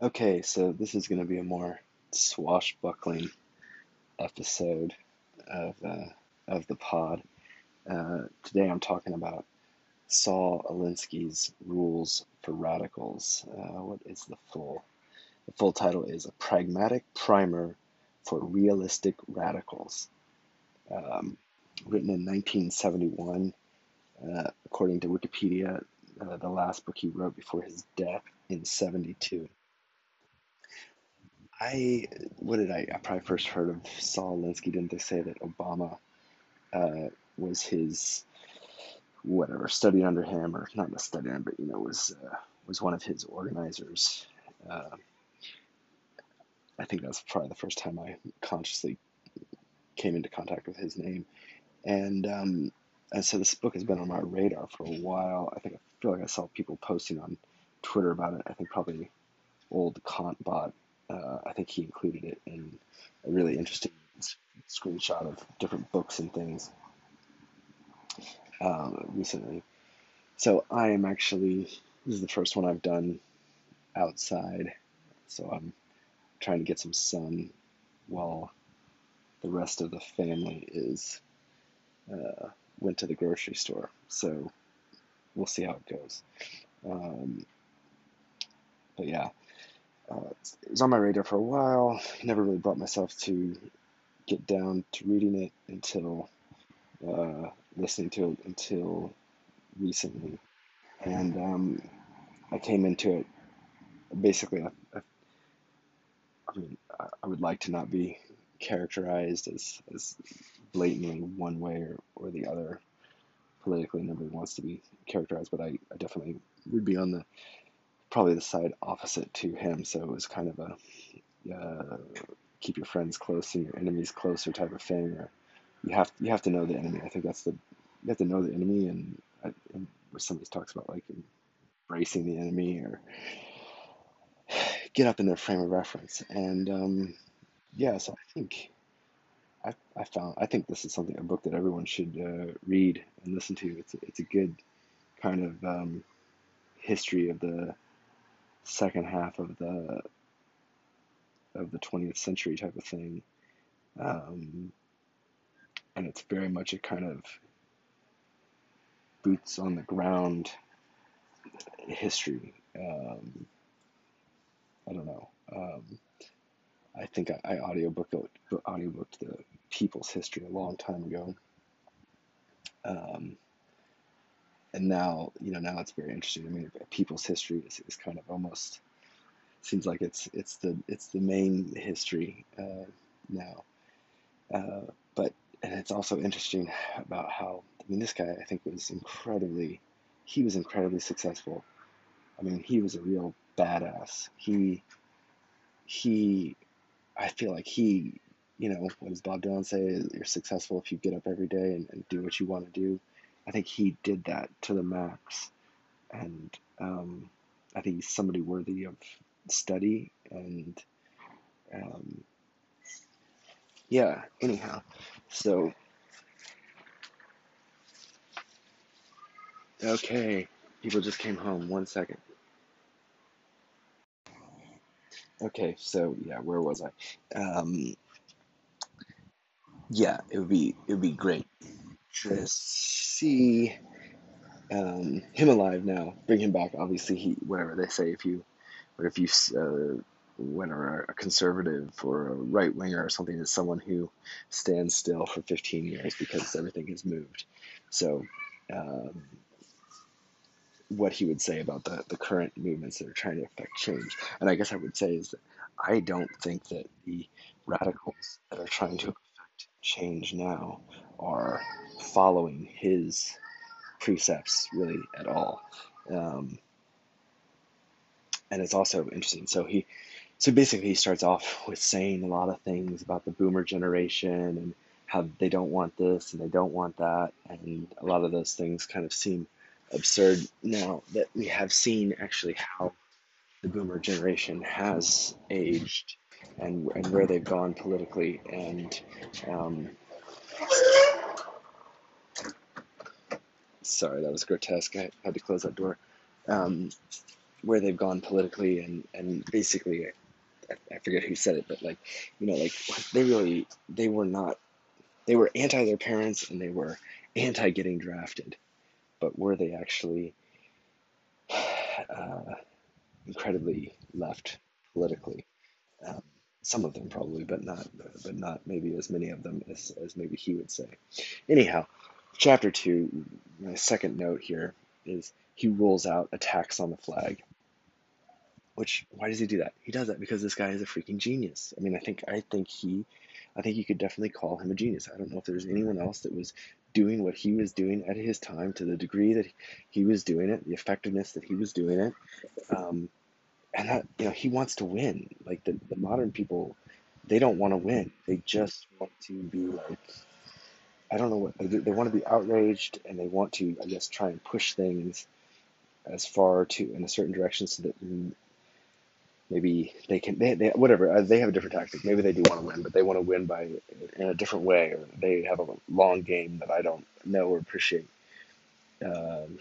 Okay, so this is going to be a more swashbuckling episode of uh, of the pod. Uh, today I'm talking about Saul Alinsky's Rules for Radicals. Uh, what is the full? The full title is A Pragmatic Primer for Realistic Radicals. Um, written in 1971, uh, according to Wikipedia, uh, the last book he wrote before his death in 72. I what did I? I probably first heard of Saul Alinsky. Didn't they say that Obama uh, was his whatever studied under him, or not a study under, but you know was uh, was one of his organizers. Uh, I think that's probably the first time I consciously came into contact with his name, and um, and so this book has been on my radar for a while. I think I feel like I saw people posting on Twitter about it. I think probably old Kantbot uh, I think he included it in a really interesting screenshot of different books and things um, recently. So I am actually, this is the first one I've done outside. So I'm trying to get some sun while the rest of the family is uh, went to the grocery store. So we'll see how it goes. Um, but yeah, uh, it was on my radar for a while. Never really brought myself to get down to reading it until uh, listening to it until recently, and um, I came into it basically. I, I, I mean, I would like to not be characterized as as blatantly one way or, or the other politically. Nobody wants to be characterized, but I, I definitely would be on the probably the side opposite to him. So it was kind of a uh, keep your friends close and your enemies closer type of thing. Or you have you have to know the enemy. I think that's the you have to know the enemy, and, and where somebody talks about like embracing the enemy or get up in their frame of reference. And um, yeah, so I think I, I found I think this is something a book that everyone should uh, read and listen to. It's a, it's a good kind of um, history of the second half of the of the 20th century type of thing. Um, and it's very much a kind of boots on the ground history. Um, I don't know. Um, I think I, I audiobook audiobooked the People's History a long time ago. Um, and now you know now it's very interesting. I mean, people's history is, is kind of almost seems like it's it's the it's the main history uh, now. Uh, but and it's also interesting about how I mean this guy I think was incredibly he was incredibly successful. I mean he was a real badass. He he I feel like he you know what does Bob Dylan say? You're successful if you get up every day and, and do what you want to do. I think he did that to the max, and um, I think he's somebody worthy of study and um, yeah. Anyhow, so okay, people just came home. One second. Okay, so yeah, where was I? Um, yeah, it would be it would be great to see um, him alive now. Bring him back. Obviously, he whatever they say. If you, but if you, uh, whatever a conservative or a right winger or something is someone who stands still for 15 years because everything has moved. So, um, what he would say about the, the current movements that are trying to affect change. And I guess I would say is that I don't think that the radicals that are trying to affect change now are following his precepts really at all. Um, and it's also interesting. So he, so basically, he starts off with saying a lot of things about the boomer generation and how they don't want this and they don't want that, and a lot of those things kind of seem absurd now that we have seen actually how the boomer generation has aged and and where they've gone politically and um, sorry, that was grotesque. I had to close that door. Um, where they've gone politically and and basically I, I forget who said it, but like you know like they really they were not they were anti their parents and they were anti getting drafted, but were they actually uh, incredibly left politically? Um, some of them probably, but not but not maybe as many of them as, as maybe he would say. Anyhow, chapter two, my second note here is he rules out attacks on the flag. Which why does he do that? He does that because this guy is a freaking genius. I mean, I think I think he I think you could definitely call him a genius. I don't know if there's anyone else that was doing what he was doing at his time to the degree that he was doing it, the effectiveness that he was doing it. Um, and that, you know, he wants to win. Like the, the modern people, they don't want to win. They just want to be like, I don't know what, they, they want to be outraged and they want to, I guess, try and push things as far to in a certain direction so that maybe they can they, they whatever uh, they have a different tactic. Maybe they do want to win but they want to win by in a different way or they have a long game that i don't know or appreciate. Um,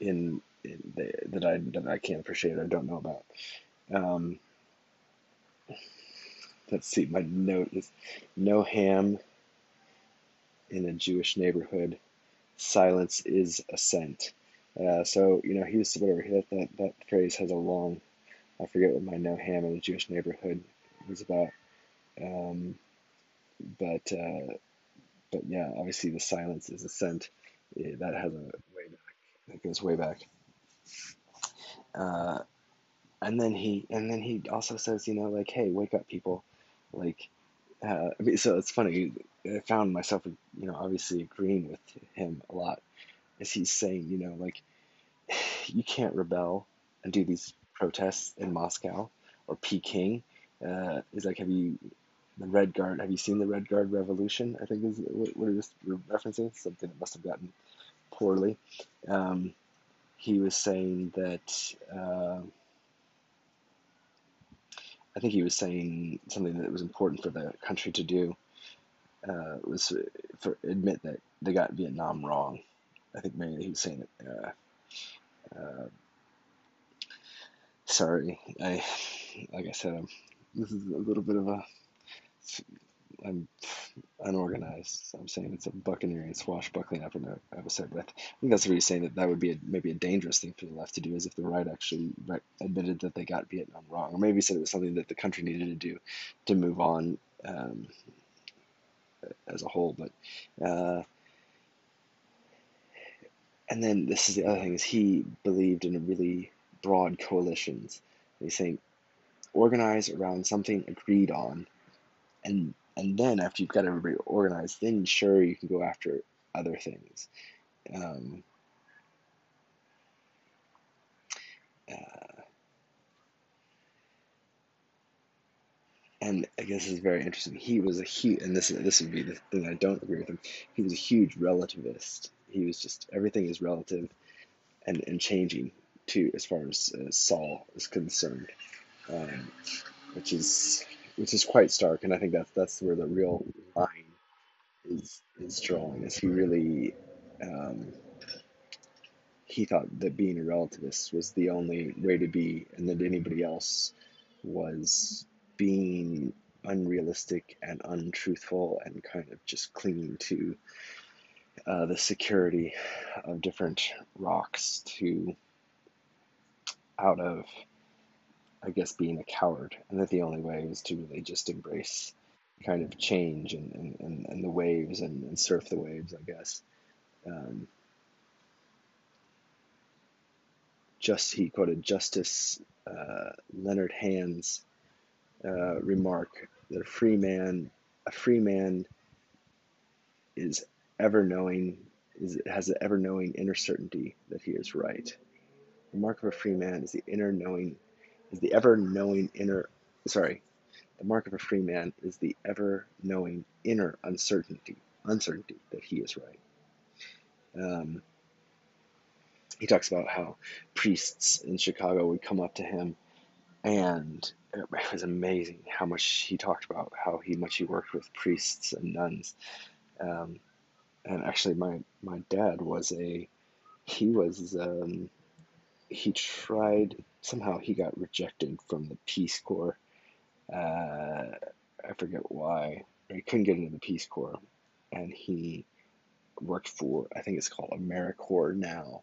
in, in the, that i that i can't appreciate or don't know about. Um, let's see my note is no ham in a jewish neighborhood silence is assent uh, so you know he was whatever that, that that phrase has a long I forget what my no ham in a Jewish neighborhood was about. Um, but uh, but yeah, obviously the silence is assent. Yeah, that has a way back. That goes way back. Uh, and then he and then he also says, you know, like, hey, wake up, people. Like, uh, I mean, so it's funny. I found myself, you know, obviously agreeing with him a lot as he's saying, you know, like, you can't rebel and do these protests in Moscow or Peking. Uh, is like, have you the Red Guard? Have you seen the Red Guard Revolution? I think is what, what was referencing. Something that must have gotten poorly. Um, he was saying that. Uh, I think he was saying something that was important for the country to do uh, was for admit that they got Vietnam wrong. I think maybe he was saying it. Uh, uh, sorry, I like I said, I'm, this is a little bit of a I'm unorganized. So I'm saying it's a buccaneering, swashbuckling episode, but I think that's what he's saying that that would be a, maybe a dangerous thing for the left to do, is if the right actually admitted that they got Vietnam wrong, or maybe said it was something that the country needed to do to move on um, as a whole. But uh, and then this is the other thing is he believed in a really broad coalitions. He's saying organize around something agreed on, and and then after you've got everybody organized, then sure you can go after other things. Um, uh, and I guess this is very interesting. He was a huge, and this this would be the thing I don't agree with him. He was a huge relativist. He was just everything is relative and, and changing too as far as uh, Saul is concerned, um, which is which is quite stark, and I think that's that's where the real line is is drawn. Is he really um, he thought that being a relativist was the only way to be, and that anybody else was being unrealistic and untruthful and kind of just clinging to uh, the security of different rocks to out of, I guess, being a coward, and that the only way was to really just embrace kind of change and, and, and, and the waves and, and surf the waves, I guess. Um, just he quoted Justice uh, Learned Hand's uh, remark that a free man, a free man, is ever knowing, is has an ever knowing inner certainty that he is right. The mark of a free man is the inner knowing, is the ever knowing inner, sorry, the mark of a free man is the ever knowing inner uncertainty, uncertainty that he is right. Um, he talks about how priests in Chicago would come up to him, and it was amazing how much he talked about how he much he worked with priests and nuns. Um, and actually, my my dad was a he was um, he tried somehow he got rejected from the Peace Corps. Uh, I forget why. He couldn't get into the Peace Corps, and he worked for I think it's called AmeriCorps now.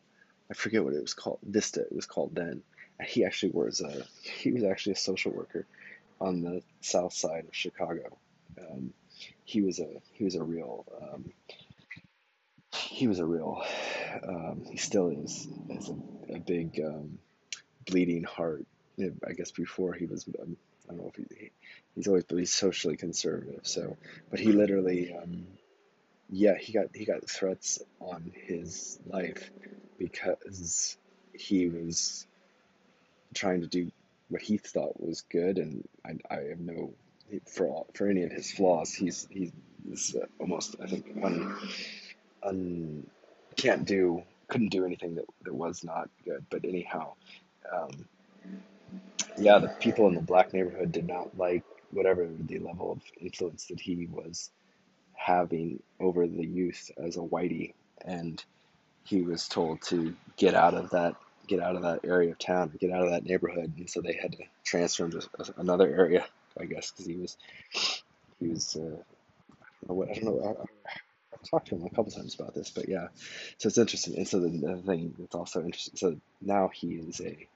I forget what it was called. Vista it was called then. He actually was a he was actually a social worker on the south side of Chicago. Um, he was a he was a real um, he was a real um, he still is is a, a big um, bleeding heart. I guess before he was um, I don't know if he, he's always but he's socially conservative. So, but he literally um, yeah he got he got threats on his life because he was trying to do what he thought was good, and I, I have no for all, for any of his flaws. He's he's uh, almost I think un, un can't do couldn't do anything that that was not good. But anyhow, um, yeah, the people in the black neighborhood did not like whatever the level of influence that he was having over the youth as a whitey, and he was told to get out of that get out of that area of town, get out of that neighborhood, and so they had to transfer him to another area, I guess, because he was he was uh, I don't know. I, I've talked to him a couple times about this, but yeah, so it's interesting. And so the, the thing that's also interesting, so now he is a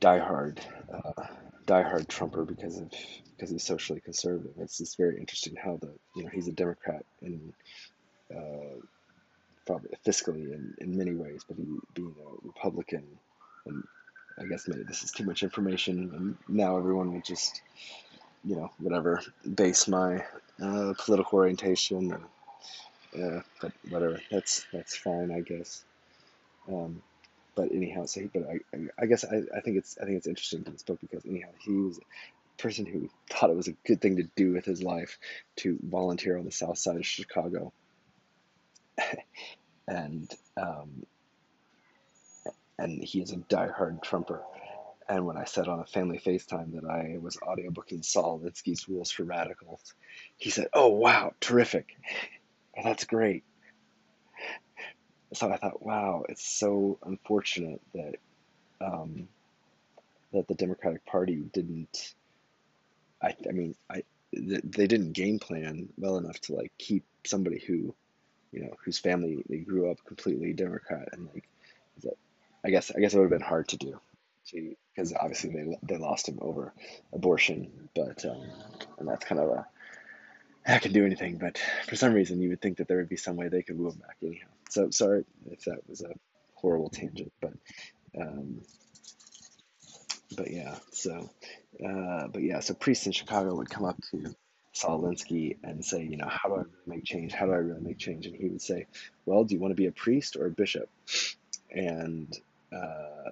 diehard, uh, diehard Trumper because of because he's socially conservative. It's just very interesting how the you know he's a Democrat and uh, probably fiscally in, in many ways, but he being a Republican, and I guess maybe this is too much information, and now everyone will just, you know, whatever, base my uh, political orientation, and, yeah, but whatever, that's that's fine, I guess. Um, but anyhow, so he, but I, I guess I, I think it's I think it's interesting in this book because anyhow he was a person who thought it was a good thing to do with his life to volunteer on the south side of Chicago and um, and he is a diehard Trumper. And when I said on a family FaceTime that I was audiobooking Saul Alinsky's Rules for Radicals, he said, "Oh wow, terrific! That's great." So I thought, wow, it's so unfortunate that um, that the Democratic Party didn't. I, I mean, I they didn't game plan well enough to like keep somebody who you know, whose family they grew up completely Democrat, and like, I guess I guess it would have been hard to do, because obviously they they lost him over abortion, but um, and that's kind of a I can do anything, but for some reason you would think that there would be some way they could move back anyhow. So sorry if that was a horrible tangent, but um, but yeah, so uh, but yeah, so priests in Chicago would come up to Saul Alinsky and say, you know, how do I really make change? How do I really make change? And he would say, well, do you want to be a priest or a bishop? And uh,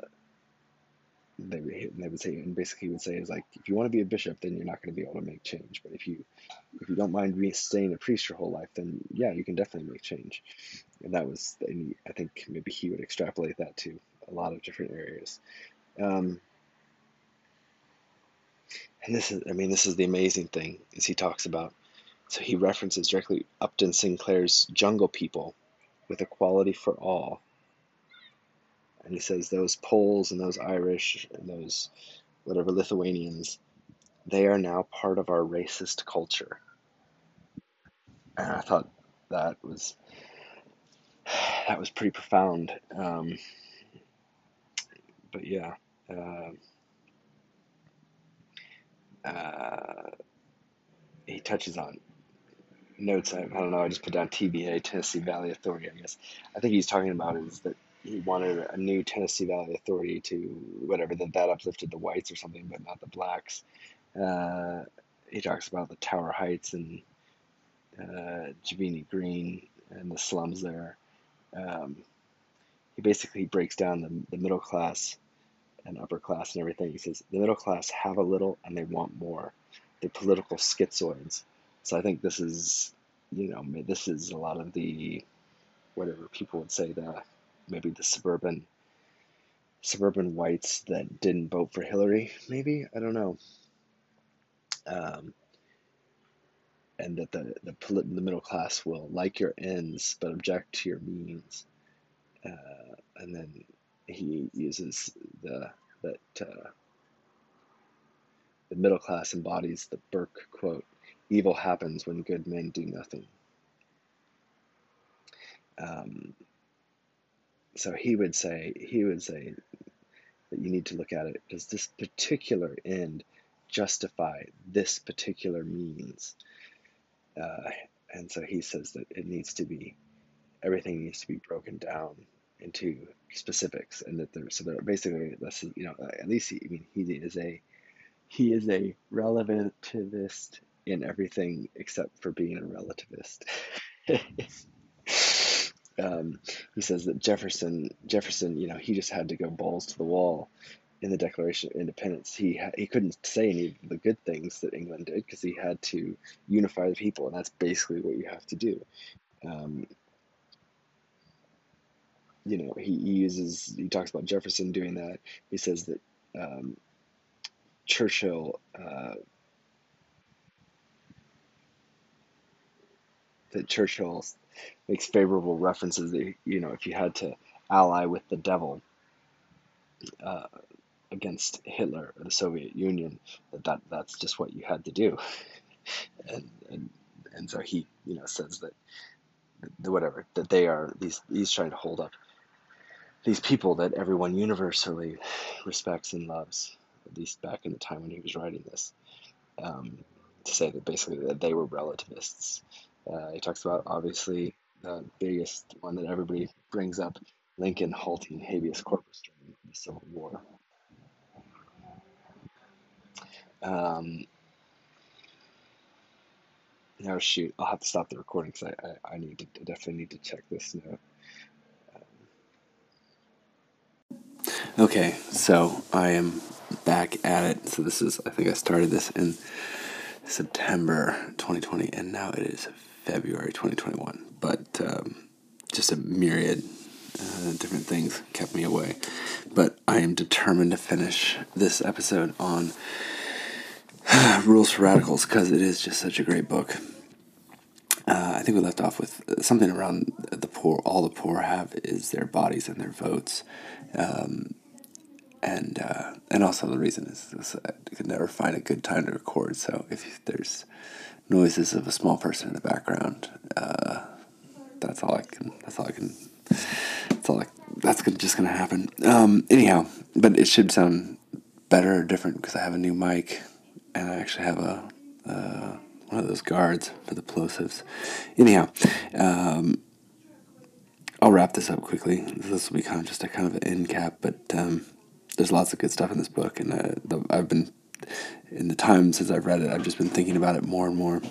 they would, they would say, and basically would say is like, if you want to be a bishop, then you're not going to be able to make change. But if you if you don't mind staying a priest your whole life, then yeah, you can definitely make change. And that was, and I think maybe he would extrapolate that to a lot of different areas. Um, and this is, I mean, this is the amazing thing, is he talks about, so he references directly Upton Sinclair's Jungle People with equality for all. And he says those Poles and those Irish and those whatever Lithuanians, they are now part of our racist culture. And I thought that was that was pretty profound. Um, but yeah. Uh, uh, he touches on notes. I, I don't know. I just put down TVA, Tennessee Valley Authority. I guess I think he's talking about is that he wanted a new Tennessee Valley Authority to whatever that that uplifted the whites or something, but not the blacks. Uh, he talks about the Tower Heights and uh, Cabrini-Green and the slums there. Um, he basically breaks down the, the middle class and upper class and everything. He says the middle class have a little and they want more. They're political schizoids. So I think this is, you know, this is a lot of the, whatever people would say, the maybe the suburban, suburban whites that didn't vote for Hillary. Maybe I don't know. Um, and that the the, the middle class will like your ends but object to your means. Uh, and then he uses the that uh, the middle class embodies the Burke quote: "Evil happens when good men do nothing." Um, so he would say he would say that you need to look at it does this particular end justify this particular means? Uh, and so he says that it needs to be everything needs to be broken down into specifics and that there's so that basically this is you know at least he, I mean he is a he is a relativist in everything except for being a relativist um, he says that Jefferson Jefferson you know he just had to go balls to the wall in the Declaration of Independence. He ha- he couldn't say any of the good things that England did because he had to unify the people, and that's basically what you have to do. Um, you know, he, he uses he talks about Jefferson doing that. He says that um, Churchill. Uh, that Churchill makes favorable references that you know if you had to ally with the devil uh, against Hitler or the Soviet Union that, that that's just what you had to do. And and and so he you know says that the whatever that they are these he's trying to hold up these people that everyone universally respects and loves at least back in the time when he was writing this um, to say that basically that they were relativists uh, he talks about obviously the biggest one that everybody brings up Lincoln halting habeas corpus during the Civil War um, no shoot I'll have to stop the recording because I, I, I need to I definitely need to check this note Okay, so I am back at it. So this is, I think I started this in September 2020, and now it is February 2021. But um, just a myriad uh, different things kept me away. But I am determined to finish this episode on Rules for Radicals because it is just such a great book. Uh, I think we left off with something around the poor. All the poor have is their bodies and their votes. Um, and uh, and also the reason is, is I could never find a good time to record. So if there's noises of a small person in the background, uh, that's all I can. That's all I can. That's all. I, that's just gonna happen. Um, anyhow, but it should sound better or different because I have a new mic, and I actually have a. Uh, one of those guards for the plosives. Anyhow, um, I'll wrap this up quickly. This will be kind of just a kind of an end cap, but um, there's lots of good stuff in this book, and uh, the, I've been in the time since I've read it, I've just been thinking about it more and more.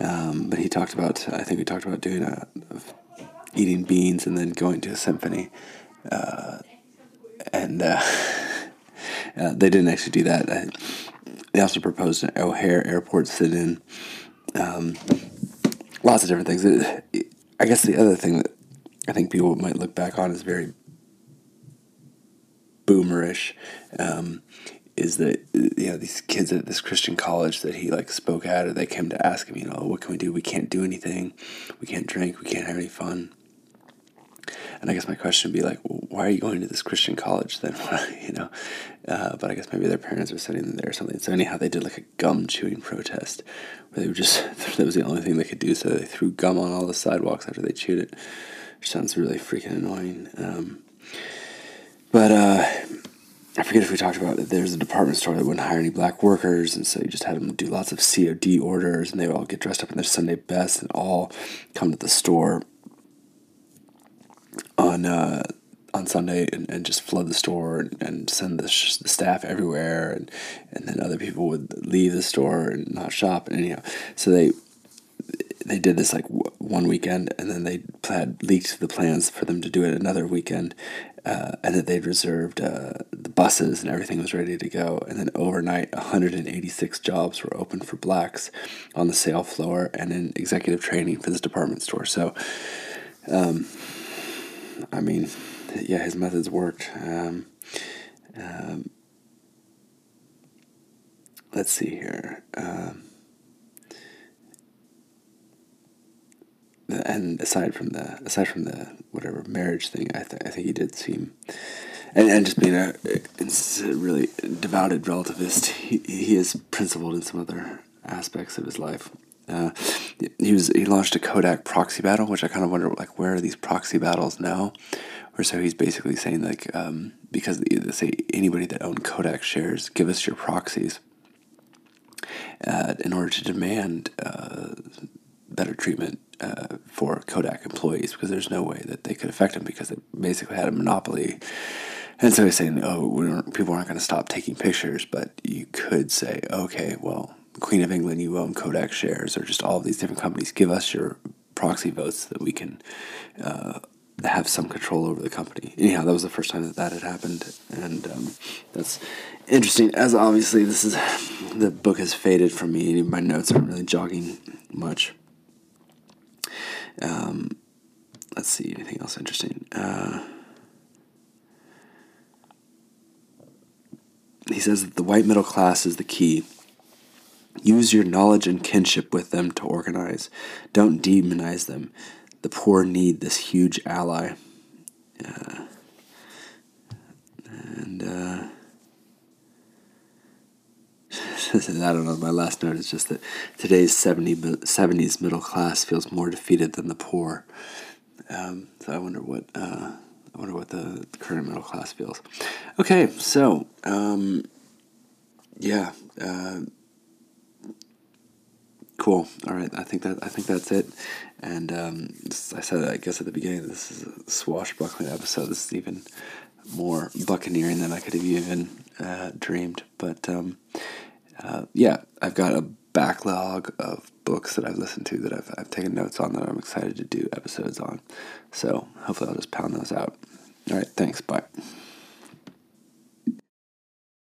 Um, but he talked about, I think we talked about doing a, eating beans and then going to a symphony, uh, and uh, uh they didn't actually do that. I, they also proposed an O'Hare Airport sit-in. Um, lots of different things. It, it, I guess the other thing that I think people might look back on is very boomerish um, is that you know these kids at this Christian college that he like spoke at, or they came to ask him, you know, what can we do? We can't do anything. We can't drink. We can't have any fun. And I guess my question would be like, well, why are you going to this Christian college then? you know, uh, but I guess maybe their parents are sending them there or something. So anyhow, they did like a gum chewing protest, where they were just that was the only thing they could do. So they threw gum on all the sidewalks after they chewed it. Which sounds really freaking annoying. Um, but uh, I forget if we talked about it. There's a department store that wouldn't hire any black workers, and so you just had them do lots of COD orders, and they would all get dressed up in their Sunday best and all come to the store on uh, on Sunday and, and just flood the store and, and send the, sh- the staff everywhere, and and then other people would leave the store and not shop, and anyhow, so they they did this like w- one weekend, and then they had leaked the plans for them to do it another weekend, uh, and that they'd reserved uh, the buses and everything was ready to go. And then overnight, 186 jobs were open for blacks on the sale floor and in executive training for this department store. So, um, I mean, yeah, his methods worked. Um, um, let's see here. Um, and aside from the aside from the whatever marriage thing, I think I think he did seem, and, and just being a, a really devoted relativist, he, he is principled in some other aspects of his life. Uh, he was he launched a Kodak proxy battle, which I kind of wonder like where are these proxy battles now? Or so he's basically saying like um, because they say anybody that owned Kodak shares, give us your proxies uh, in order to demand uh, better treatment uh, for Kodak employees because there's no way that they could affect them because they basically had a monopoly. And so he's saying, oh, people aren't going to stop taking pictures, but you could say, okay, well, Queen of England, you own Kodak shares, or just all of these different companies. Give us your proxy votes so that we can uh, have some control over the company. Anyhow, that was the first time that that had happened, and um, that's interesting. As obviously, this is the book has faded from me. My notes aren't really jogging much. Um, let's see anything else interesting. Uh, he says that the white middle class is the key. Use your knowledge and kinship with them to organize. Don't demonize them. The poor need this huge ally. Uh, and uh, I don't know. My last note is just that today's 70, 70s middle class feels more defeated than the poor. Um, so I wonder what uh, I wonder what the current middle class feels. Okay, so um, yeah, uh, cool. All right, I think that I think that's it. And um, I said, I guess at the beginning, this is a swashbuckling episode. This is even more buccaneering than I could have even uh, dreamed. But um, uh, yeah, I've got a backlog of books that I've listened to that I've, I've taken notes on that I'm excited to do episodes on. So hopefully I'll just pound those out. All right, thanks. Bye.